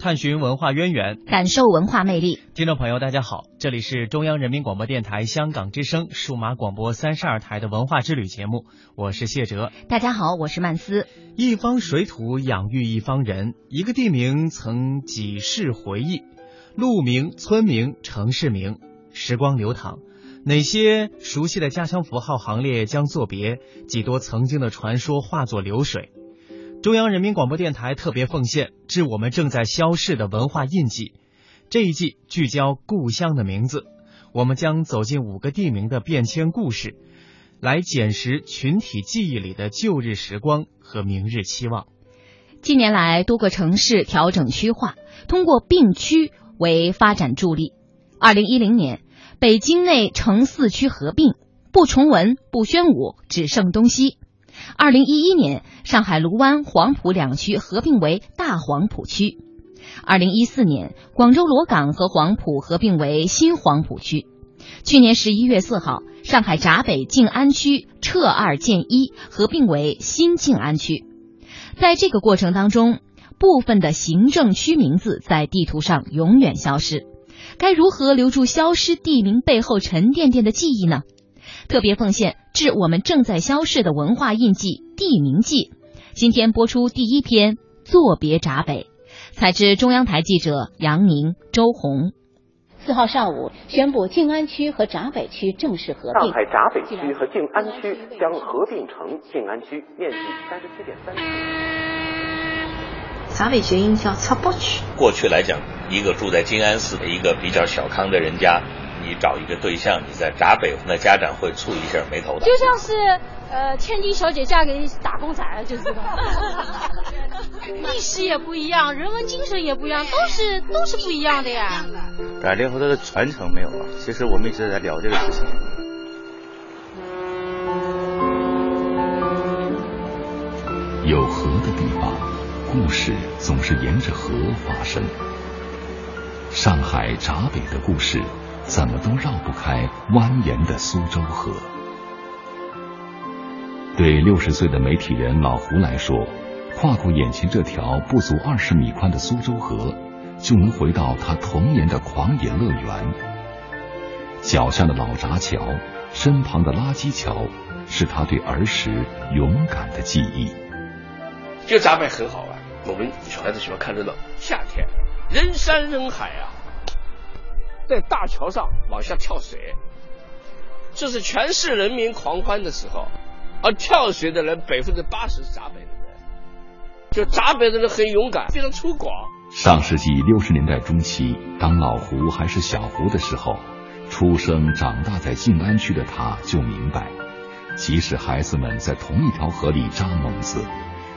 探寻文化渊源，感受文化魅力。听众朋友，大家好，这里是中央人民广播电台香港之声数码广播三十二台的文化之旅节目，我是谢哲。大家好，我是曼斯。一方水土养育一方人，一个地名曾几世回忆，路名、村名、城市名，时光流淌，哪些熟悉的家乡符号行列将作别？几多曾经的传说化作流水？中央人民广播电台特别奉献致我们正在消逝的文化印记。这一季聚焦故乡的名字，我们将走进五个地名的变迁故事，来捡拾群体记忆里的旧日时光和明日期望。近年来，多个城市调整区划，通过并区为发展助力。二零一零年，北京内城四区合并，不崇文、不宣武，只剩东西。二零一一年，上海卢湾、黄埔两区合并为大黄埔区；二零一四年，广州罗岗和黄埔合并为新黄埔区；去年十一月四号，上海闸北静安区撤二建一，合并为新静安区。在这个过程当中，部分的行政区名字在地图上永远消失，该如何留住消失地名背后沉甸甸的记忆呢？特别奉献致我们正在消逝的文化印记——地名记。今天播出第一篇《作别闸北》，采自中央台记者杨宁、周红。四号上午宣布，静安区和闸北区正式合并。上海闸北区和静安区将合并成静安区，面积三十七点三。闸北谐音叫插北区。过去来讲，一个住在静安寺的一个比较小康的人家。你找一个对象，你在闸北，那家长会蹙一下眉头的。就像是呃，千金小姐嫁给打工仔，就知道。历史也不一样，人文精神也不一样，都是都是不一样的呀。改良后它的传承没有了，其实我们一直在聊这个事情。有河的地方，故事总是沿着河发生。上海闸北的故事。怎么都绕不开蜿蜒的苏州河。对六十岁的媒体人老胡来说，跨过眼前这条不足二十米宽的苏州河，就能回到他童年的狂野乐园。脚下的老闸桥，身旁的垃圾桥，是他对儿时勇敢的记忆。这闸北很好玩，我们小孩子喜欢看热闹。夏天，人山人海啊。在大桥上往下跳水，这是全市人民狂欢的时候，而跳水的人百分之八十是闸北的人，就闸北的人很勇敢，非常粗犷。上世纪六十年代中期，当老胡还是小胡的时候，出生长大在静安区的他就明白，即使孩子们在同一条河里扎猛子，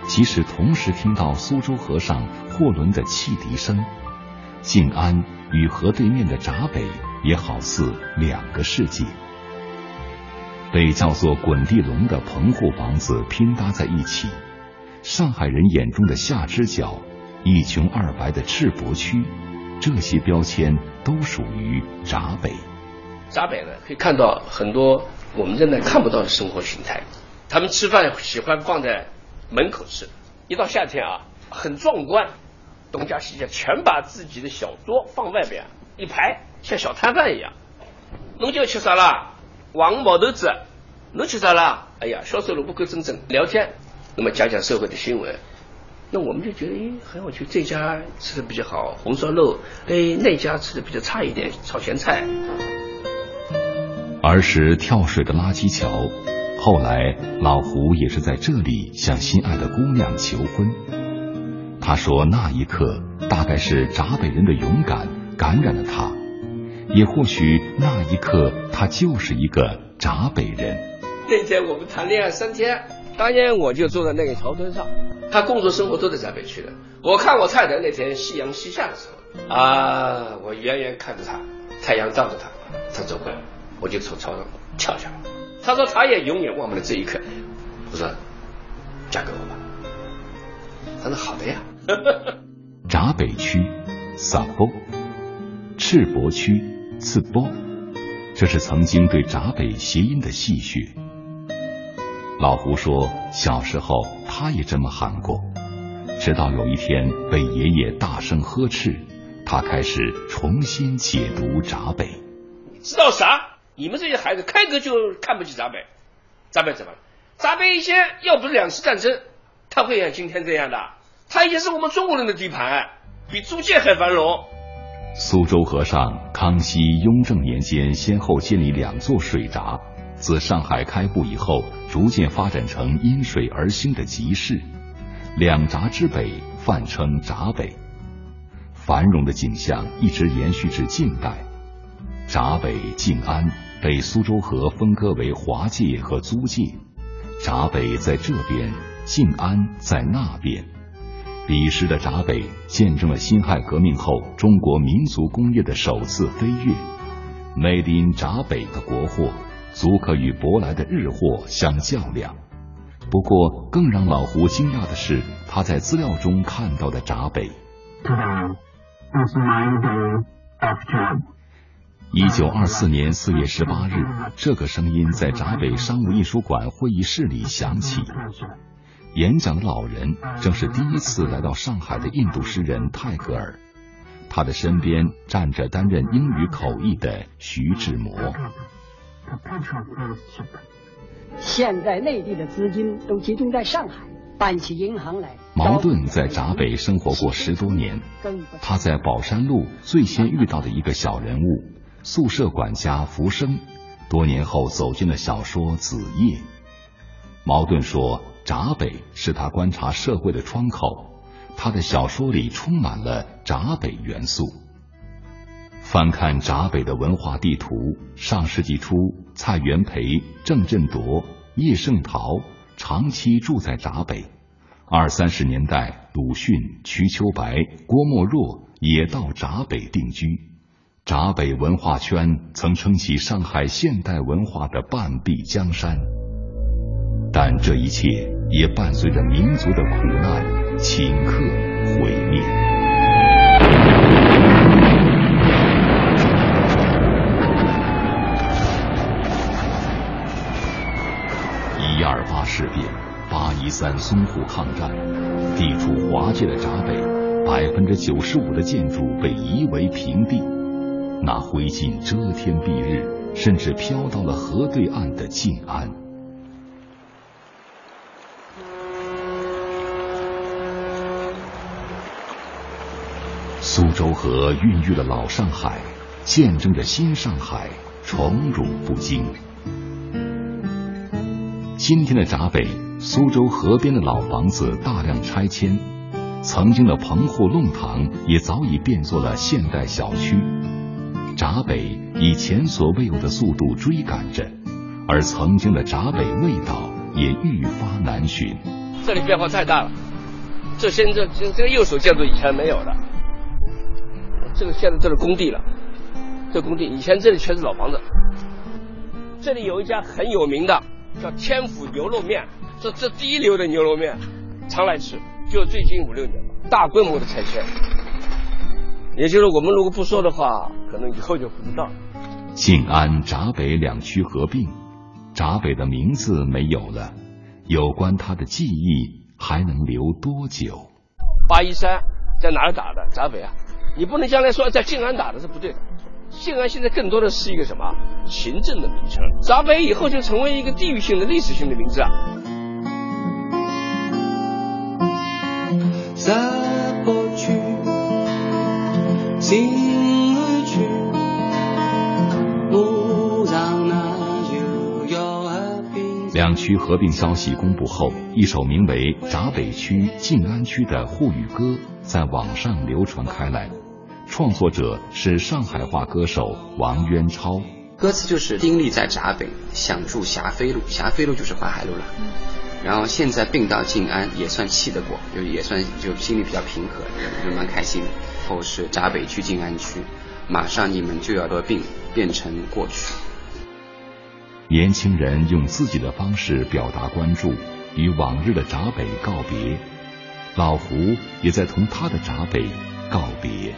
即使同时听到苏州河上货轮的汽笛声，静安。与河对面的闸北也好似两个世界，被叫做“滚地龙”的棚户房子拼搭在一起。上海人眼中的下支角，一穷二白的赤膊区，这些标签都属于闸北。闸北呢，可以看到很多我们现在看不到的生活形态。他们吃饭喜欢放在门口吃，一到夏天啊，很壮观。东家西家全把自己的小桌放外边一排，像小摊贩一样。侬就要吃啥啦？王毛豆子，侬吃啥啦？哎呀，销售萝卜干蒸蒸聊天，那么讲讲社会的新闻。那我们就觉得，哎，很有趣。这家吃的比较好，红烧肉。哎，那家吃的比较差一点，炒咸菜。儿时跳水的垃圾桥，后来老胡也是在这里向心爱的姑娘求婚。他说：“那一刻，大概是闸北人的勇敢感染了他，也或许那一刻，他就是一个闸北人。”那天我们谈恋爱三天，当年我就坐在那个桥墩上，他工作生活都在闸北区的。我看我太太那天夕阳西下的时候，啊，我远远看着她，太阳照着她，她走过来，我就从桥上跳下来。他说他也永远忘不了这一刻。我说，嫁给我吧。他说好的呀。闸北区，撒波，赤膊区，刺波，这是曾经对闸北谐音的戏谑。老胡说，小时候他也这么喊过。直到有一天被爷爷大声呵斥，他开始重新解读闸北。知道啥？你们这些孩子开个就看不起闸北，闸北怎么了？闸北以前要不是两次战争，他会像今天这样的？它也是我们中国人的地盘，比租界还繁荣。苏州河上，康熙、雍正年间先后建立两座水闸，自上海开埠以后，逐渐发展成因水而兴的集市。两闸之北，泛称闸北，繁荣的景象一直延续至近代。闸北、静安被苏州河分割为华界和租界，闸北在这边，静安在那边。彼时的闸北见证了辛亥革命后中国民族工业的首次飞跃，Made in 闸北的国货足可与舶来的日货相较量。不过，更让老胡惊讶的是，他在资料中看到的闸北。一九二四年四月十八日，这个声音在闸北商务印书馆会议室里响起。演讲的老人正是第一次来到上海的印度诗人泰戈尔，他的身边站着担任英语口译的徐志摩。现在内地的资金都集中在上海，办起银行来。茅盾在闸北生活过十多年，他在宝山路最先遇到的一个小人物——宿舍管家福生，多年后走进了小说《子夜》。茅盾说：“闸北是他观察社会的窗口，他的小说里充满了闸北元素。”翻看闸北的文化地图，上世纪初，蔡元培、郑振铎、叶圣陶长期住在闸北；二三十年代，鲁迅、瞿秋白、郭沫若也到闸北定居。闸北文化圈曾撑起上海现代文化的半壁江山，但这一切也伴随着民族的苦难顷刻毁灭。一二八事变，八一三淞沪抗战，地处华界的闸北，百分之九十五的建筑被夷为平地，那灰烬遮天蔽日，甚至飘到了河对岸的静安。苏州河孕育了老上海，见证着新上海宠辱不惊。今天的闸北，苏州河边的老房子大量拆迁，曾经的棚户弄堂也早已变作了现代小区。闸北以前所未有的速度追赶着，而曾经的闸北味道也愈发难寻。这里变化太大了，这现在这这个右手建筑以前没有的，这个现在这是工地了，这工地以前这里全是老房子，这里有一家很有名的。叫天府牛肉面，这这第一流的牛肉面，常来吃。就最近五六年吧，大规模的拆迁，也就是我们如果不说的话，可能以后就不知道了。静安、闸北两区合并，闸北的名字没有了，有关他的记忆还能留多久？八一三在哪儿打的？闸北啊，你不能将来说在静安打的是不对的。静安现在更多的是一个什么行政的名称，闸北以后就成为一个地域性的历史性的名字啊。两区合并消息公布后，一首名为《闸北区静安区》的沪语歌在网上流传开来。创作者是上海话歌手王渊超，歌词就是丁力在闸北，想住霞飞路，霞飞路就是淮海路了。然后现在并到静安，也算气得过，就也算就心里比较平和，也蛮开心的。后是闸北区静安区，马上你们就要合并，变成过去。年轻人用自己的方式表达关注，与往日的闸北告别。老胡也在同他的闸北告别。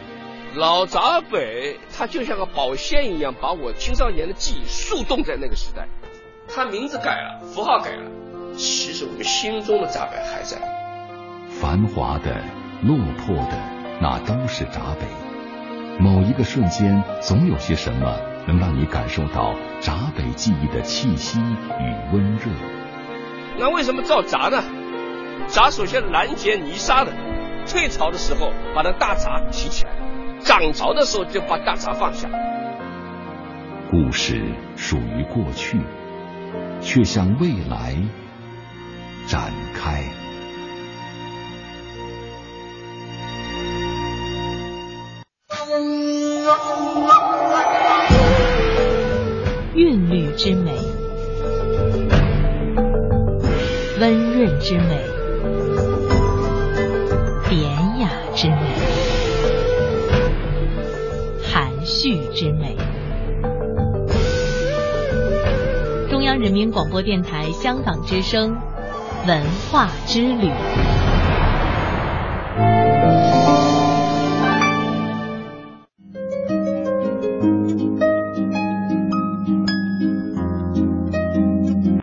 老闸北，它就像个宝线一样，把我青少年的记忆速冻在那个时代。它名字改了，符号改了，其实我们心中的闸北还在。繁华的、落魄的，那都是闸北。某一个瞬间，总有些什么能让你感受到闸北记忆的气息与温热。那为什么造闸呢？闸首先拦截泥沙的，退潮的时候把那大闸提起来，涨潮的时候就把大闸放下。故事属于过去，却向未来展开。之美，温润之美，典雅之美，含蓄之美。中央人民广播电台香港之声，文化之旅。